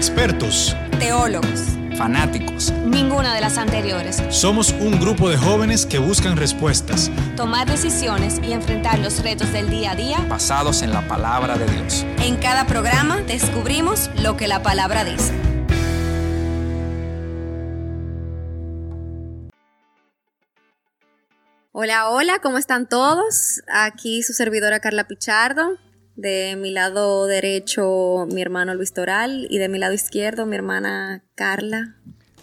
expertos, teólogos, fanáticos. Ninguna de las anteriores. Somos un grupo de jóvenes que buscan respuestas, tomar decisiones y enfrentar los retos del día a día basados en la palabra de Dios. En cada programa descubrimos lo que la palabra dice. Hola, hola, ¿cómo están todos? Aquí su servidora Carla Pichardo. De mi lado derecho, mi hermano Luis Toral. Y de mi lado izquierdo, mi hermana Carla.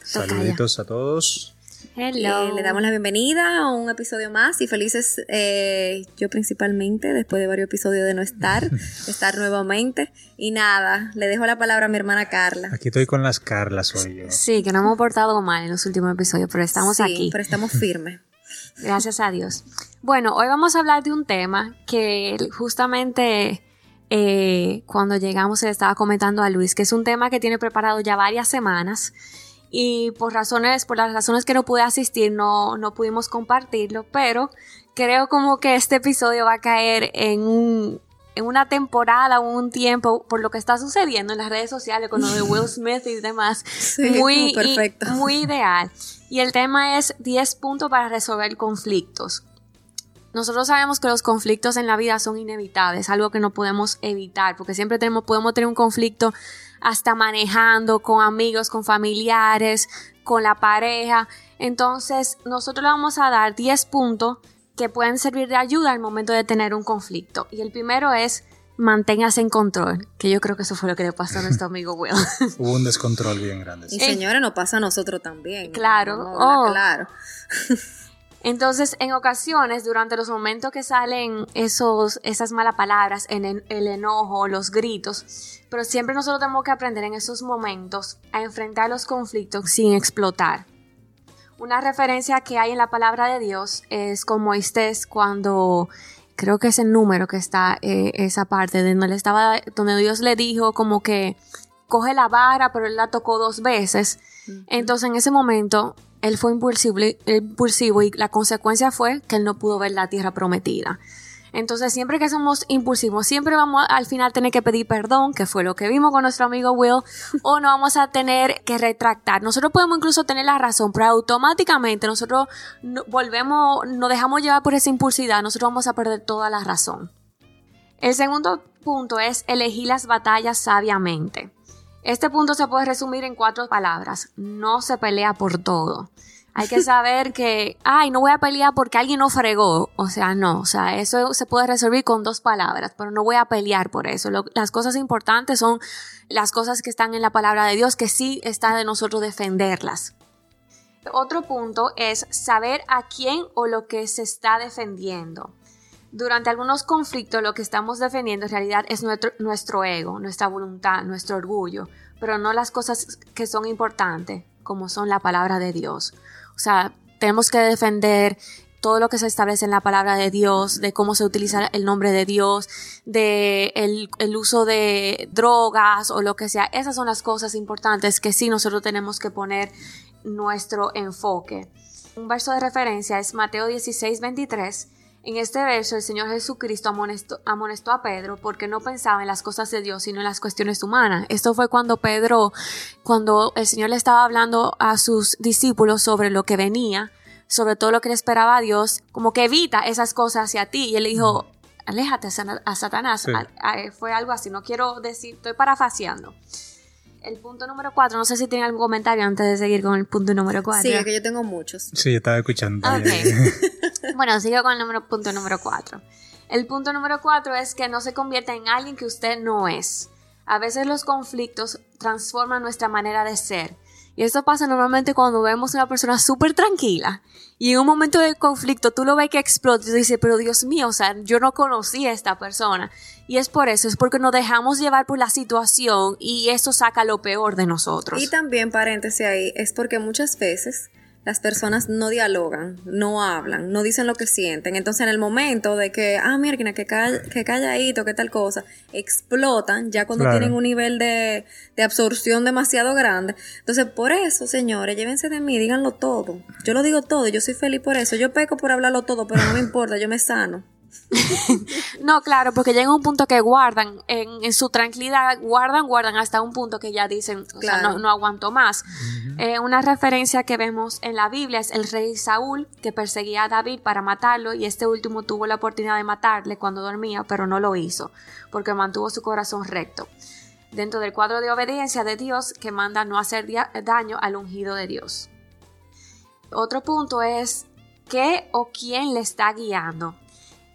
Saluditos a todos. Hello. le damos la bienvenida a un episodio más y felices, eh, yo principalmente, después de varios episodios de no estar, estar nuevamente. Y nada, le dejo la palabra a mi hermana Carla. Aquí estoy con las Carlas hoy yo. Sí, que no hemos portado mal en los últimos episodios, pero estamos sí, aquí. pero estamos firmes. Gracias a Dios. Bueno, hoy vamos a hablar de un tema que justamente eh, cuando llegamos le estaba comentando a Luis, que es un tema que tiene preparado ya varias semanas y por razones, por las razones que no pude asistir, no, no pudimos compartirlo, pero creo como que este episodio va a caer en en una temporada o un tiempo por lo que está sucediendo en las redes sociales con lo de Will Smith y demás. muy, perfecto. muy ideal. Y el tema es 10 puntos para resolver conflictos. Nosotros sabemos que los conflictos en la vida son inevitables, algo que no podemos evitar, porque siempre tenemos, podemos tener un conflicto hasta manejando, con amigos, con familiares, con la pareja. Entonces, nosotros le vamos a dar 10 puntos que pueden servir de ayuda al momento de tener un conflicto. Y el primero es manténgase en control, que yo creo que eso fue lo que le pasó a nuestro amigo Will. Hubo un descontrol bien grande. Y señores, nos pasa a nosotros también. Claro, oh. claro. Entonces, en ocasiones, durante los momentos que salen esos, esas malas palabras, en el, el, enojo, los gritos, pero siempre nosotros tenemos que aprender en esos momentos a enfrentar los conflictos sin explotar. Una referencia que hay en la palabra de Dios es con Moisés cuando creo que es el número que está eh, esa parte de donde estaba donde Dios le dijo como que coge la vara pero él la tocó dos veces entonces en ese momento él fue impulsivo, impulsivo y la consecuencia fue que él no pudo ver la tierra prometida entonces, siempre que somos impulsivos, siempre vamos al final tener que pedir perdón, que fue lo que vimos con nuestro amigo Will, o no vamos a tener que retractar. Nosotros podemos incluso tener la razón, pero automáticamente nosotros volvemos, nos dejamos llevar por esa impulsividad, nosotros vamos a perder toda la razón. El segundo punto es elegir las batallas sabiamente. Este punto se puede resumir en cuatro palabras. No se pelea por todo. Hay que saber que, ay, no voy a pelear porque alguien no fregó. O sea, no, o sea, eso se puede resolver con dos palabras, pero no voy a pelear por eso. las cosas importantes son las cosas que están en la palabra de Dios, que sí está de nosotros defenderlas. Otro punto es saber a quién o lo que se está defendiendo. Durante algunos conflictos lo que estamos defendiendo en realidad es nuestro, ego, nuestra voluntad, nuestro orgullo, pero no las cosas que son importantes, como son la palabra de Dios. O sea, tenemos que defender todo lo que se establece en la palabra de Dios, de cómo se utiliza el nombre de Dios, de el, el, uso de drogas o lo que sea. Esas son las cosas importantes que sí nosotros tenemos que poner nuestro enfoque. Un verso de referencia es Mateo 16, 23. En este verso el Señor Jesucristo amonestó, amonestó, a Pedro porque no pensaba en las cosas de Dios sino en las cuestiones humanas. Esto fue cuando Pedro, cuando el Señor le estaba hablando a sus discípulos sobre lo que venía, sobre todo lo que le esperaba a Dios, como que evita esas cosas hacia ti. Y él le dijo, aléjate a Satanás. Fue algo así, no quiero decir, estoy parafaseando. El punto número cuatro, no sé si tiene algún comentario antes de seguir con el punto número cuatro. Sí, que yo tengo muchos. Sí, yo estaba escuchando. bueno, sigo con el punto número cuatro. El punto número cuatro es que no se convierta en alguien que usted no es. A veces los conflictos transforman nuestra manera de ser y esto pasa normalmente cuando vemos a una persona súper tranquila y en un momento de conflicto tú lo ves que explota y dices, pero Dios mío, o sea, yo no conocí a esta persona. Y es por eso, es porque nos dejamos llevar por la situación y eso saca lo peor de nosotros. Y también, paréntesis ahí, es porque muchas veces las personas no dialogan, no hablan, no dicen lo que sienten. Entonces, en el momento de que, ah, mira, que, calla, que calladito, que tal cosa, explotan ya cuando tienen un nivel de, de, absorción demasiado grande. Entonces, por eso, señores, llévense de mí, díganlo todo. Yo lo digo todo, yo soy feliz por eso. Yo peco por hablarlo todo, pero no me importa, yo me sano. No, claro, porque llega un punto que guardan, en, en su tranquilidad, guardan, guardan hasta un punto que ya dicen, o sea, no, no aguanto más. Eh, una referencia que vemos en la Biblia es el rey Saúl, que perseguía a David para matarlo, y este último tuvo la oportunidad de matarle cuando dormía, pero no lo hizo, porque mantuvo su corazón recto. Dentro del cuadro de obediencia de Dios que manda no hacer daño al ungido de Dios. Otro punto es qué o quién le está guiando.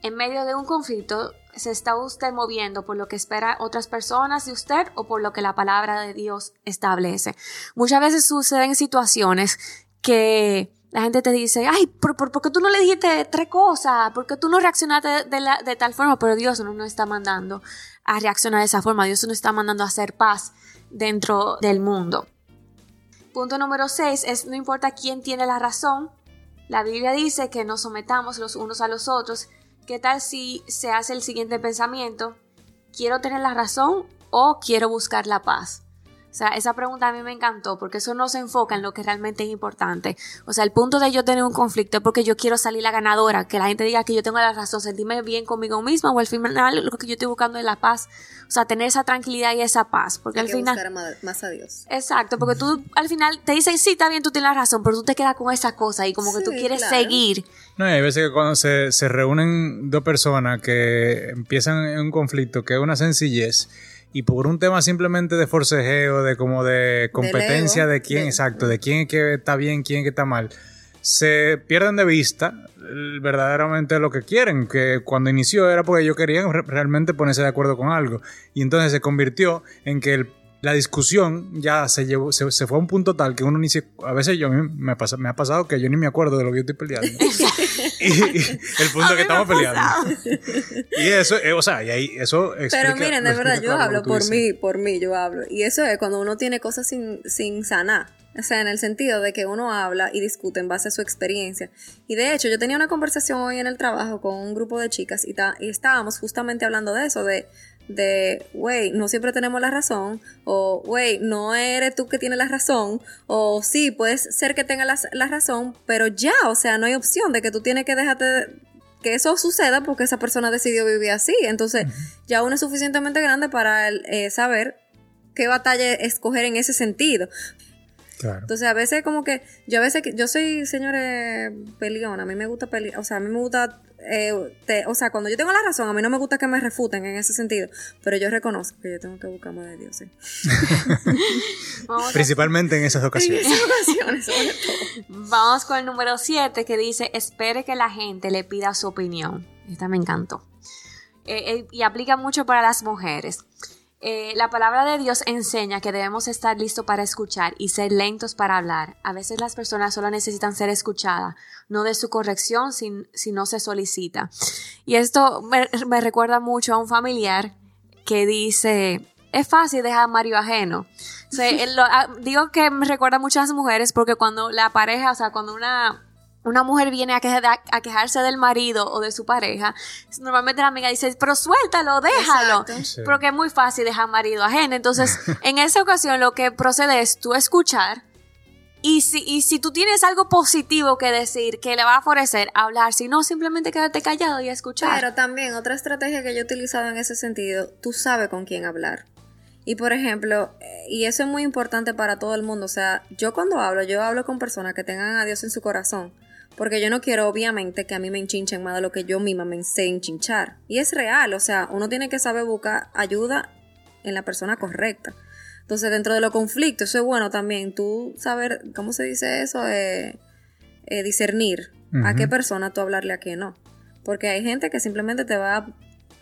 En medio de un conflicto, ¿se está usted moviendo por lo que espera otras personas de usted o por lo que la palabra de Dios establece? Muchas veces suceden situaciones que la gente te dice, ay, ¿por, qué tú no le dijiste tres cosas? ¿Por qué tú no reaccionaste de, tal forma? Pero Dios no nos está mandando a reaccionar de esa forma. Dios nos está mandando a hacer paz dentro del mundo. Punto número 6 es no importa quién tiene la razón. La Biblia dice que nos sometamos los unos a los otros. ¿Qué tal si se hace el siguiente pensamiento? ¿Quiero tener la razón o quiero buscar la paz? O sea, esa pregunta a mí me encantó porque eso no se enfoca en lo que realmente es importante. O sea, el punto de yo tener un conflicto es porque yo quiero salir la ganadora, que la gente diga que yo tengo la razón, sentirme bien conmigo misma o al final lo que yo estoy buscando es la paz. O sea, tener esa tranquilidad y esa paz. Porque Hay al que final... buscar más, más a Dios. Exacto, porque tú al final te dicen, sí, está bien, tú tienes la razón, pero tú te quedas con esa cosa y como que tú quieres claro. seguir. No, y hay veces que cuando se, se reúnen dos personas que empiezan en un conflicto que es una sencillez y por un tema simplemente de forcejeo, de como de competencia de quién, de- exacto, de quién es que está bien, quién es que está mal, se pierden de vista verdaderamente lo que quieren, que cuando inició era porque ellos querían re- realmente ponerse de acuerdo con algo. Y entonces se convirtió en que el- la discusión ya se llevó se, se fue a un punto tal que uno ni se, a veces yo a mí me, pasa- me ha pasado que yo ni me acuerdo de lo que yo estoy peleando y, y el punto que estamos peleando y eso eh, o sea y ahí eso Pero explica- miren, de verdad, yo hablo por dices. mí, por mí, yo hablo. Y eso es cuando uno tiene cosas sin, sin sanar. O sea, en el sentido de que uno habla y discute en base a su experiencia. Y de hecho, yo tenía una conversación hoy en el trabajo con un grupo de chicas y, ta- y estábamos justamente hablando de eso, de, de, güey, no siempre tenemos la razón, o, güey, no eres tú que tienes la razón, o sí, puede ser que tengas la, la razón, pero ya, o sea, no hay opción de que tú tienes que dejarte de- que eso suceda porque esa persona decidió vivir así. Entonces, ya uno es suficientemente grande para eh, saber qué batalla escoger en ese sentido. Claro Entonces, a veces como que, yo a veces, que- yo soy, señores, peleona, a mí me gusta pelear, o sea, a mí me gusta, eh, te- o sea, cuando yo tengo la razón, a mí no me gusta que me refuten en ese sentido, pero yo reconozco que yo tengo que buscar más de Dios, ¿eh? Principalmente en esas En ocasiones esas ocasiones, sobre todo. vamos con el número 7 que dice, espere que la gente le pida su opinión. Esta me encantó. Eh, eh, y aplica mucho para las mujeres. Eh, la palabra de Dios enseña que debemos estar listos para escuchar y ser lentos para hablar. A veces las personas solo necesitan ser escuchadas, no de su corrección si, si no se solicita. Y esto me, me recuerda mucho a un familiar que dice, es fácil dejar a Mario ajeno. O sea, él lo- ah, digo que me recuerda mucho a las mujeres porque cuando la pareja, o sea, cuando una, una mujer viene a, que- a quejarse del marido o de su pareja, normalmente la amiga dice, pero suéltalo, déjalo. Sí. Porque es muy fácil dejar marido ajeno. Entonces, en esa ocasión lo que procede es tú escuchar y si, y si tú tienes algo positivo que decir, que le va a favorecer, hablar. Si no, simplemente quédate callado y escuchar. Pero también otra estrategia que yo he utilizado en ese sentido, tú sabes con quién hablar. Y por ejemplo, eh, y eso es muy importante para todo el mundo, o sea, yo cuando hablo, yo hablo con personas que tengan a Dios en su corazón, porque yo no quiero obviamente que a mí me enchinchen más de lo que yo misma me sé enchinchar. Y es real, o sea, uno tiene que saber buscar ayuda en la persona correcta. Entonces, dentro de los conflictos, eso es bueno también, tú saber, ¿cómo se dice eso? Eh, eh, discernir a qué persona tú hablarle a qué no. Porque hay gente que simplemente te va a,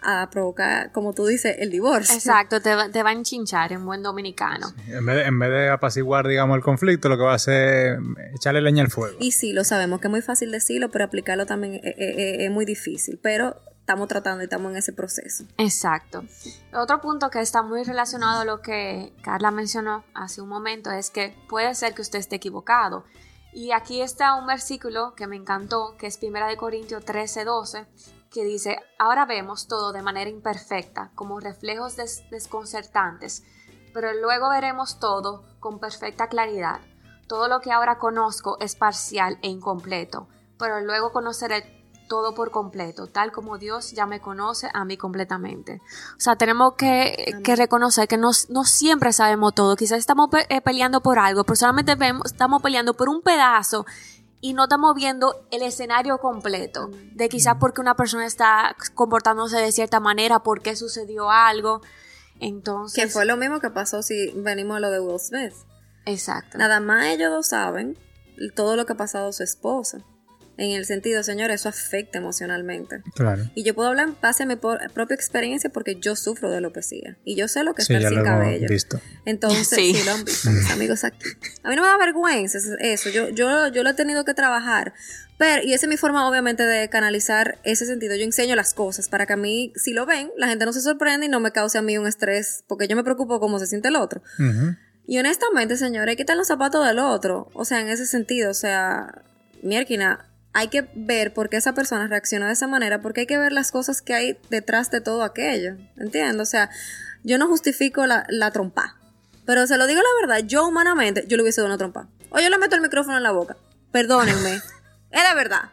a provocar, como tú dices, el divorcio. Exacto, te, va- te va a enchinchar en buen dominicano. en vez, de, en vez de apaciguar digamos el conflicto lo que va a hacer es echarle leña al fuego Y sí, lo sabemos que es muy fácil decirlo, pero aplicarlo también es, es- es- es muy difícil. Pero estamos tratando y estamos en ese proceso. Exacto. Otro punto que está muy relacionado a lo que Carla mencionó hace un momento es que puede ser que usted esté equivocado. Y aquí está un versículo que me encantó, que es 1 de Corintios 13, 12, que dice, ahora vemos todo de manera imperfecta, como reflejos des- desconcertantes, pero luego veremos todo con perfecta claridad. Todo lo que ahora conozco es parcial e incompleto, pero luego conoceré todo por completo, tal como Dios ya me conoce a mí completamente. O sea, tenemos que, que reconocer que no, no, siempre sabemos todo. Quizás estamos pe eh, peleando por algo, pero solamente vemos, estamos peleando por un pedazo y no estamos viendo el escenario completo de quizás porque una persona está comportándose de cierta manera, porque sucedió algo. Entonces. Que fue lo mismo que pasó si venimos a lo de Will Smith. Exacto. Nada más ellos dos saben todo lo que ha pasado a su esposa. En el sentido, señor, eso afecta emocionalmente. Claro. Y yo puedo hablar en base a mi propia experiencia porque yo sufro de alopecia. Y yo sé lo que es estar sin cabello. Visto. Entonces, sí. sí. lo han visto mis amigos aquí. A mí no me da vergüenza eso. Yo, yo, yo lo he tenido que trabajar. Pero, y esa es mi forma, obviamente, de canalizar ese sentido. Yo enseño las cosas para que a mí, si lo ven, la gente no se sorprende y no me cause a mí un estrés, porque yo me preocupo cómo se siente el otro. Y honestamente, señores, hay que quitar los zapatos del otro. O sea, en ese sentido, o sea, mierquina, hay que ver por qué esa persona reacciona de esa manera, porque hay que ver las cosas que hay detrás de todo aquello. ¿Entiendes? O sea, yo no justifico la, la trompa. Pero se lo digo la verdad, yo humanamente, yo le hubiese dado una trompa. O yo le meto el micrófono en la boca. Perdónenme. Es la verdad.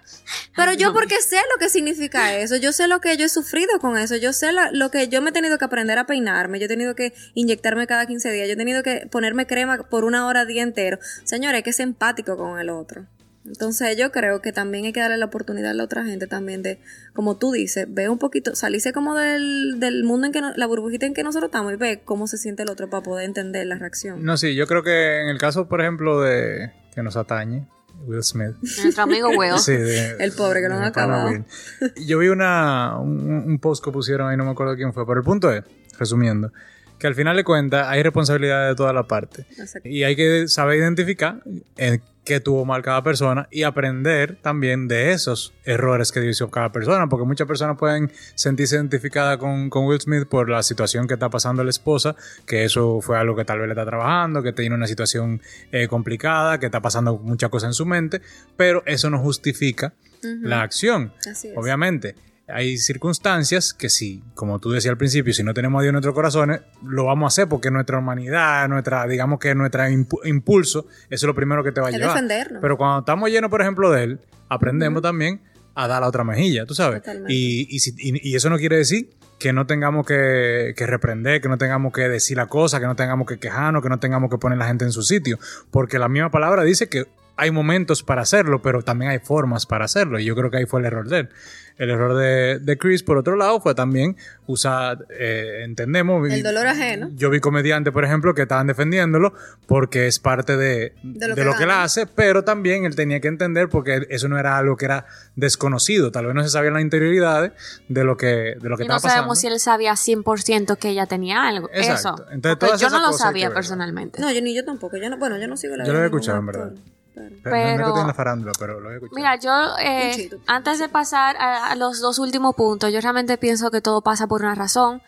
Pero yo porque sé lo que significa eso, yo sé lo que yo he sufrido con eso, yo sé lo, que yo me he tenido que aprender a peinarme, yo he tenido que inyectarme cada 15 días, yo he tenido que ponerme crema por una hora día entero. Señores, hay que ser empático con el otro. Entonces yo creo que también hay que darle la oportunidad a la otra gente también de, como tú dices, ve un poquito, salirse como del, del mundo en que, la burbujita en que nosotros estamos y ve cómo se siente el otro para poder entender la reacción. No, sí, yo creo que en el caso, por ejemplo, de que nos atañe, Will Smith. Nuestro amigo Will. Sí, el pobre que no ha acabado. Yo vi una, un, post que pusieron ahí, no me acuerdo quién fue, pero el punto es, resumiendo, que al final de cuentas hay responsabilidad de toda la parte. Y hay que saber identificar eh, qué tuvo mal cada persona y aprender también de esos errores que hizo cada persona, porque muchas personas pueden sentirse identificadas con, con, Will Smith por la situación que está pasando la esposa, que eso fue algo que tal vez le está trabajando, que tiene una situación eh, complicada, que está pasando muchas cosas en su mente, pero eso no justifica la acción. Obviamente hay circunstancias que sí, como tú decías al principio, si no tenemos a Dios en nuestros corazones, lo vamos a hacer porque nuestra humanidad, nuestra, digamos que nuestro impulso, eso es lo primero que te va a llevar. Pero cuando estamos llenos, por ejemplo, de Él, aprendemos también a dar la otra mejilla, tú sabes. Y, y, eso no quiere decir que no tengamos que, que, reprender, que no tengamos que decir la cosa, que no tengamos que quejarnos, que no tengamos que poner la gente en su sitio. Porque la misma palabra dice que hay momentos para hacerlo, pero también hay formas para hacerlo. Y yo creo que ahí fue el error de él. El error de, de Chris, por otro lado, fue también usar, eh, entendemos. El dolor ajeno. Yo vi comediantes, por ejemplo, que estaban defendiéndolo porque es parte de, de lo, que, él hace, pero también él tenía que entender porque eso no era algo que era desconocido. Tal vez no se sabían las interioridades de lo que, de lo que y no sabemos si él sabía 100% que ella tenía algo. Eso. Entonces, yo no lo sabía personalmente. No, yo ni yo tampoco. Yo no, bueno, yo no sigo la Yo lo he escuchado, en verdad. Pero, no la farándula, pero lo he escuchado. Mira, yo eh, antes de pasar a, los dos últimos puntos, yo realmente pienso que todo pasa por una razón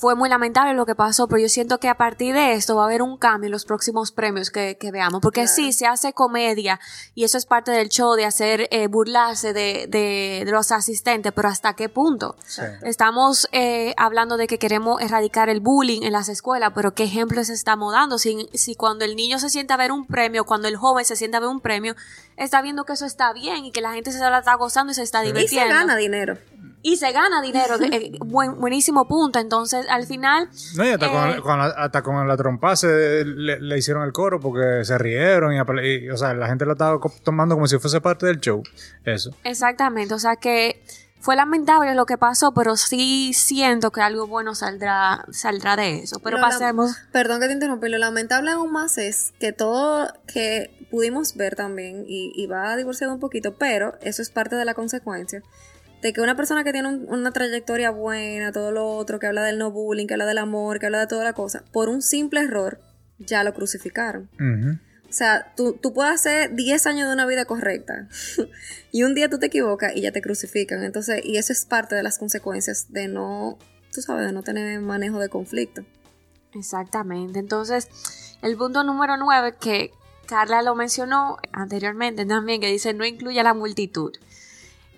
fue muy lamentable lo que pasó, pero yo siento que a partir de esto va a haber un cambio en los próximos premios que, veamos, porque sí, se hace comedia y eso es parte del show de hacer eh, burlarse de, de, los asistentes, pero ¿hasta qué punto? Estamos eh, hablando de que queremos erradicar el bullying en las escuelas, pero ¿qué ejemplos estamos dando? Si, si cuando el niño se sienta a ver un premio, cuando el joven se sienta a ver un premio, está viendo que eso está bien y que la gente se la está gozando y se está divirtiendo. Y se gana dinero y se gana dinero. Eh, buen, buenísimo punto. Entonces, al final. No, y hasta, con, eh, la, hasta con la trompa se, le, hicieron el coro porque se rieron. Y, o sea, la gente lo estaba tomando como si fuese parte del show. Eso. Exactamente. O sea que fue lamentable lo que pasó, pero sí siento que algo bueno saldrá, saldrá de eso. Pero, pasemos. perdón que te interrumpí. Lo lamentable aún más es que todo que pudimos ver también, y, y va a divorciar un poquito, pero eso es parte de la consecuencia de que una persona que tiene una trayectoria buena, todo lo otro, que habla del no bullying, que habla del amor, que habla de toda la cosa, por un simple error, ya lo crucificaron. O sea, tú, tú puedes hacer 10 años de una vida correcta y un día tú te equivocas y ya te crucifican. Entonces, y eso es parte de las consecuencias de no, tú sabes, de no tener manejo de conflicto. Exactamente. Entonces, el punto número 9 que Carla lo mencionó anteriormente también, que dice no incluye a la multitud.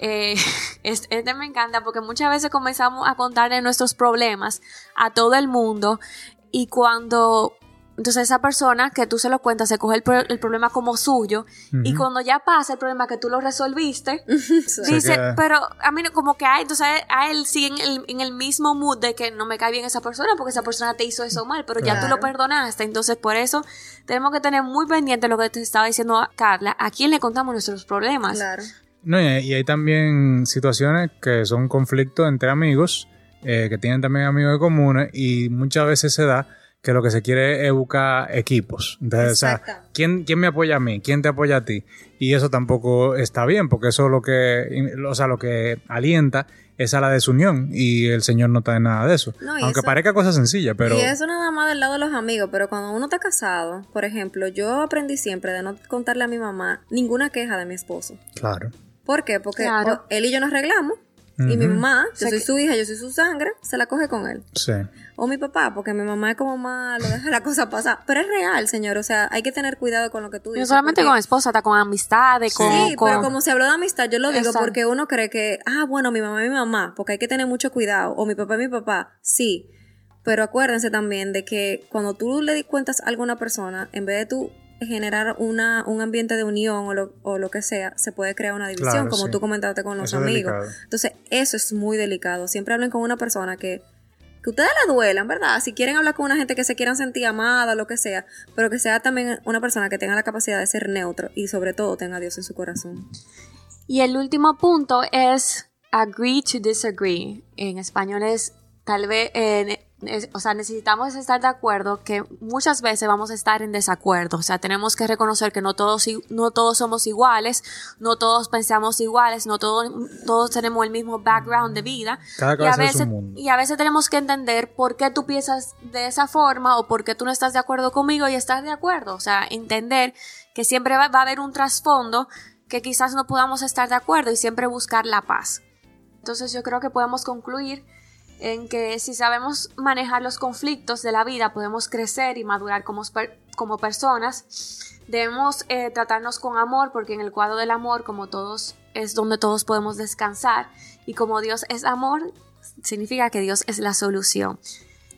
Eh, este, me encanta porque muchas veces comenzamos a contarle nuestros problemas a todo el mundo y cuando entonces esa persona que tú se lo cuentas se coge el, pro- el problema como suyo y cuando ya pasa el problema que tú lo resolviste, dice, queda- pero a mí no- como que a, entonces a él sigue en el, en el mismo mood de que no me cae bien esa persona porque esa persona te hizo eso mal, pero ya tú lo perdonaste. Entonces por eso tenemos que tener muy pendiente lo que te estaba diciendo Carla, a quién le contamos nuestros problemas. Claro. No, y, y hay también situaciones que son conflictos entre amigos, eh, que tienen también amigos comunes, y muchas veces se da que lo que se quiere es buscar equipos. Entonces, o sea. ¿quién, ¿quién me apoya a mí? ¿Quién te apoya a ti? Y eso tampoco está bien, porque eso lo que, o sea, lo que alienta es a la desunión, y el Señor no está en nada de eso. No, Aunque eso- parezca cosa sencilla, pero... Y eso nada más del lado de los amigos, pero cuando uno está casado, por ejemplo, yo aprendí siempre de no contarle a mi mamá ninguna queja de mi esposo. Claro. ¿Por qué? Porque Claro. él y yo nos arreglamos. Y mi mamá, yo sea soy que- su hija, yo soy su sangre, se la coge con él. Sí. O mi papá, porque mi mamá es como malo, deja la cosa pasar. Pero es real, señor. O sea, hay que tener cuidado con lo que tú No dices. solamente porque- con esposa, hasta con amistades, con... Sí, con- pero como se habló de amistad, yo lo digo Exacto. porque uno cree que, ah, bueno, mi mamá es mi mamá, porque hay que tener mucho cuidado, o mi papá es mi papá, sí. Pero acuérdense también de que cuando tú le cuentas algo a una persona, en vez de tú generar una, un ambiente de unión o lo, o lo que sea, se puede crear una división, Claro, como sí. tú comentaste con los Eso amigos. Entonces, eso es muy delicado. Siempre hablen con una persona que, que ustedes la duelan, ¿verdad? Si quieren hablar con una gente que se quieran sentir amada, lo que sea, pero que sea también una persona que tenga la capacidad de ser neutro y sobre todo tenga a Dios en su corazón. Y el último punto es agree to disagree. En español es tal vez, eh, es- o sea, necesitamos estar de acuerdo que muchas veces vamos a estar en desacuerdo. O sea, tenemos que reconocer que no todos, no todos somos iguales, no todos pensamos iguales, no todos, todos tenemos el mismo background de vida. Cada y, a veces, y a veces tenemos que entender por qué tú piensas de esa forma o por qué tú no estás de acuerdo conmigo y estás de acuerdo. O sea, entender que siempre va, va a haber un trasfondo que quizás no podamos estar de acuerdo y siempre buscar la paz. Entonces yo creo que podemos concluir en que si sabemos manejar los conflictos de la vida, podemos crecer y madurar como, como personas. Debemos eh, tratarnos con amor, porque en el cuadro del amor, como todos, es donde todos podemos descansar. Y como Dios es amor, significa que Dios es la solución.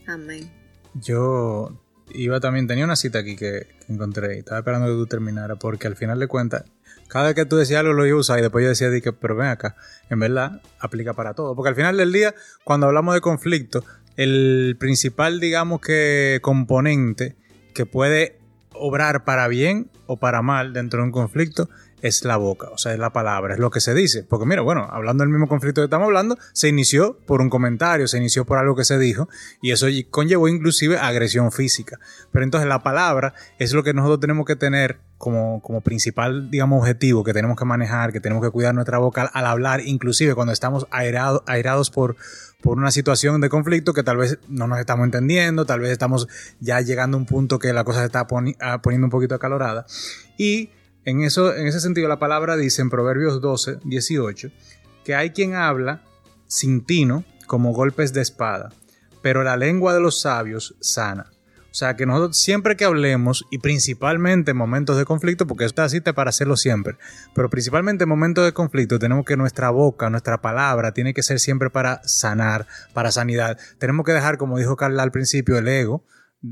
Amén. Yo iba también, tenía una cita aquí que, que encontré y estaba esperando que tú terminaras porque al final de cuentas, cada vez que tú decías algo lo iba a usar y después yo decía, di que, pero ven acá, en verdad aplica para todo. Porque al final del día, cuando hablamos de conflicto, el principal, digamos que componente que puede obrar para bien o para mal dentro de un conflicto es la boca, o sea, es la palabra, es lo que se dice. Porque mira, bueno, hablando del mismo conflicto que estamos hablando, se inició por un comentario, se inició por algo que se dijo y eso conllevó inclusive agresión física. Pero entonces la palabra es lo que nosotros tenemos que tener como, como principal, digamos, objetivo que tenemos que manejar, que tenemos que cuidar nuestra boca al, hablar, inclusive cuando estamos airado- airados por, por una situación de conflicto que tal vez no nos estamos entendiendo, tal vez estamos ya llegando a un punto que la cosa se está poni- ah, poniendo un poquito acalorada. Y en, eso, en ese sentido la palabra dice en Proverbios 12, 18, que hay quien habla sin tino como golpes de espada, pero la lengua de los sabios sana. O sea, que nosotros siempre que hablemos, y principalmente en momentos de conflicto, porque esto así para hacerlo siempre, pero principalmente en momentos de conflicto tenemos que nuestra boca, nuestra palabra, tiene que ser siempre para sanar, para sanidad. Tenemos que dejar, como dijo Carla al principio, el ego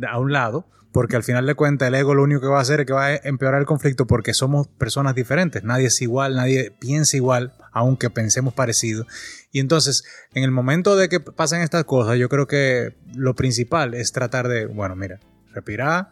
a un lado, porque al final de cuentas el ego lo único que va a hacer es que va a empeorar el conflicto porque somos personas diferentes, nadie es igual, nadie piensa igual, aunque pensemos parecido. Y entonces, en el momento de que pasan estas cosas, yo creo que lo principal es tratar de, bueno, mira, respirar,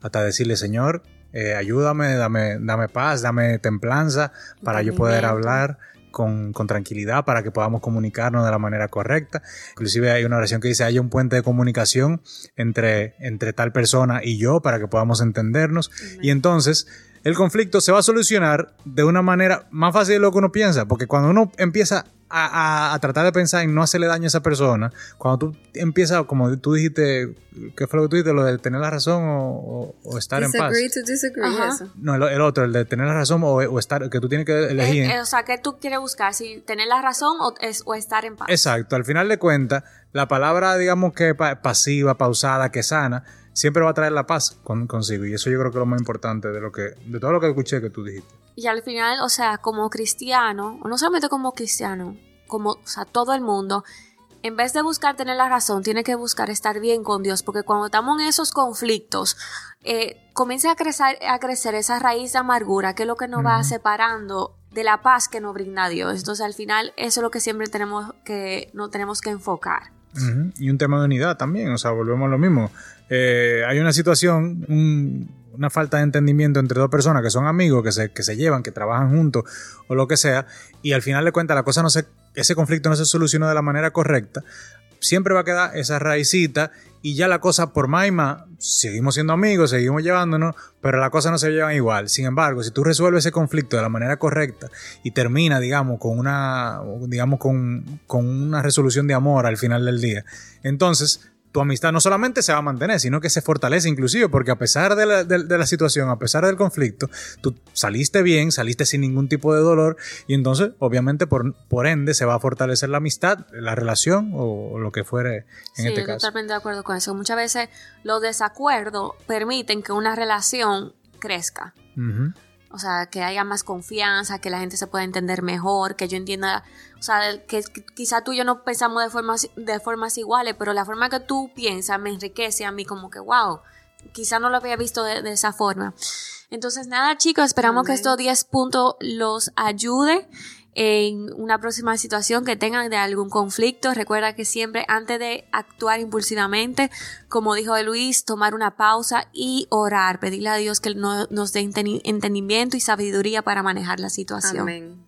hasta decirle, Señor, eh, ayúdame, dame, dame paz, dame templanza para yo poder hablar con, con tranquilidad, para que podamos comunicarnos de la manera correcta. Inclusive hay una oración que dice, hay un puente de comunicación entre, entre tal persona y yo para que podamos entendernos. Y entonces el conflicto se va a solucionar de una manera más fácil de lo que uno piensa, porque cuando uno empieza a, a- a tratar de pensar en no hacerle daño a esa persona, cuando tú empiezas, como tú dijiste, ¿qué fue lo que tú dijiste? Lo de tener la razón o, o- o estar en paz. Disagree to disagree, Ajá. eso. No, el, el otro, el de tener la razón o, o estar, que tú tienes que elegir. Eh, eh, o sea, ¿qué tú quieres buscar? Si tener la razón o, es, o estar en paz. Exacto, al final de cuentas, la palabra, digamos que pa- pasiva, pausada, que sana, siempre va a traer la paz con- consigo. Y eso yo creo que es lo más importante de lo que, de todo lo que escuché que tú dijiste. Y al final, o sea, como cristiano, o no solamente como cristiano, como, o sea, todo el mundo, en vez de buscar tener la razón, tiene que buscar estar bien con Dios, porque cuando estamos en esos conflictos, eh, comienza a crecer, a crecer esa raíz de amargura, que es lo que nos va separando de la paz que nos brinda Dios. Entonces, al final, eso es lo que siempre tenemos que, no tenemos que enfocar. Y un tema de unidad también, o sea, volvemos a lo mismo. Eh, hay una situación, un- una falta de entendimiento entre dos personas que son amigos, que se, que se llevan, que trabajan juntos o lo que sea, y al final de cuentas la cosa no se, ese conflicto no se solucionó de la manera correcta, siempre va a quedar esa raicita y ya la cosa por más y más, seguimos siendo amigos, seguimos llevándonos, pero la cosa no se lleva igual. Sin embargo, si tú resuelves ese conflicto de la manera correcta y termina, digamos, con una, digamos, con, con una resolución de amor al final del día, entonces tu amistad no solamente se va a mantener, sino que se fortalece inclusive, porque a pesar de la, de- de la situación, a pesar del conflicto, tú saliste bien, saliste sin ningún tipo de dolor, y entonces, obviamente, por, por ende, se va a fortalecer la amistad, la relación o, o lo que fuere en sí, este yo caso. totalmente de acuerdo con eso. Muchas veces los desacuerdos permiten que una relación crezca. O sea, que haya más confianza, que la gente se pueda entender mejor, que yo entienda, o sea, que, quizá tú y yo no pensamos de formas, de formas iguales, pero la forma que tú piensas me enriquece a mí como que, wow, quizá no lo había visto de, de esa forma. Entonces, nada, chicos, esperamos que estos 10 puntos los ayude en una próxima situación que tengan de algún conflicto. Recuerda que siempre antes de actuar impulsivamente, como dijo Luis, tomar una pausa y orar, pedirle a Dios que no- nos dé enten- entendimiento y sabiduría para manejar la situación. Amén.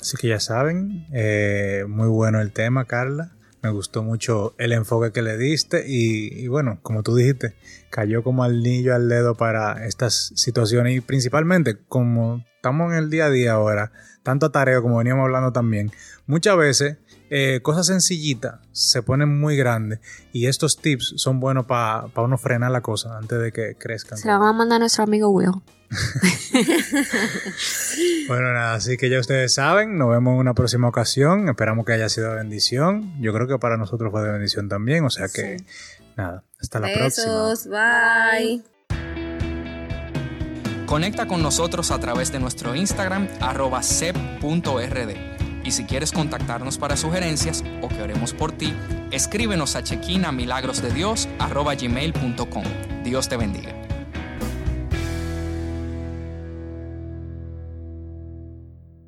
Así que ya saben, eh, muy bueno el tema, Carla. Me gustó mucho el enfoque que le diste y, y bueno, como tú dijiste, cayó como anillo al dedo para estas situaciones y principalmente como estamos en el día a día ahora, tanto atareo como veníamos hablando también, muchas veces eh, cosas sencillitas se ponen muy grandes y estos tips son buenos para uno frenar la cosa antes de que crezcan. Se la vamos a mandar a nuestro amigo Will. Bueno, nada, así que ya ustedes saben, nos vemos en una próxima ocasión. Esperamos que haya sido de bendición. Yo creo que para nosotros fue de bendición también, o sea que nada, hasta la próxima. Besos, bye. Conecta con nosotros a través de nuestro Instagram arroba sep.rd. Y si quieres contactarnos para sugerencias o que oremos por ti, escríbenos a chequina milagrosdedios arroba gmail.com. Dios te bendiga.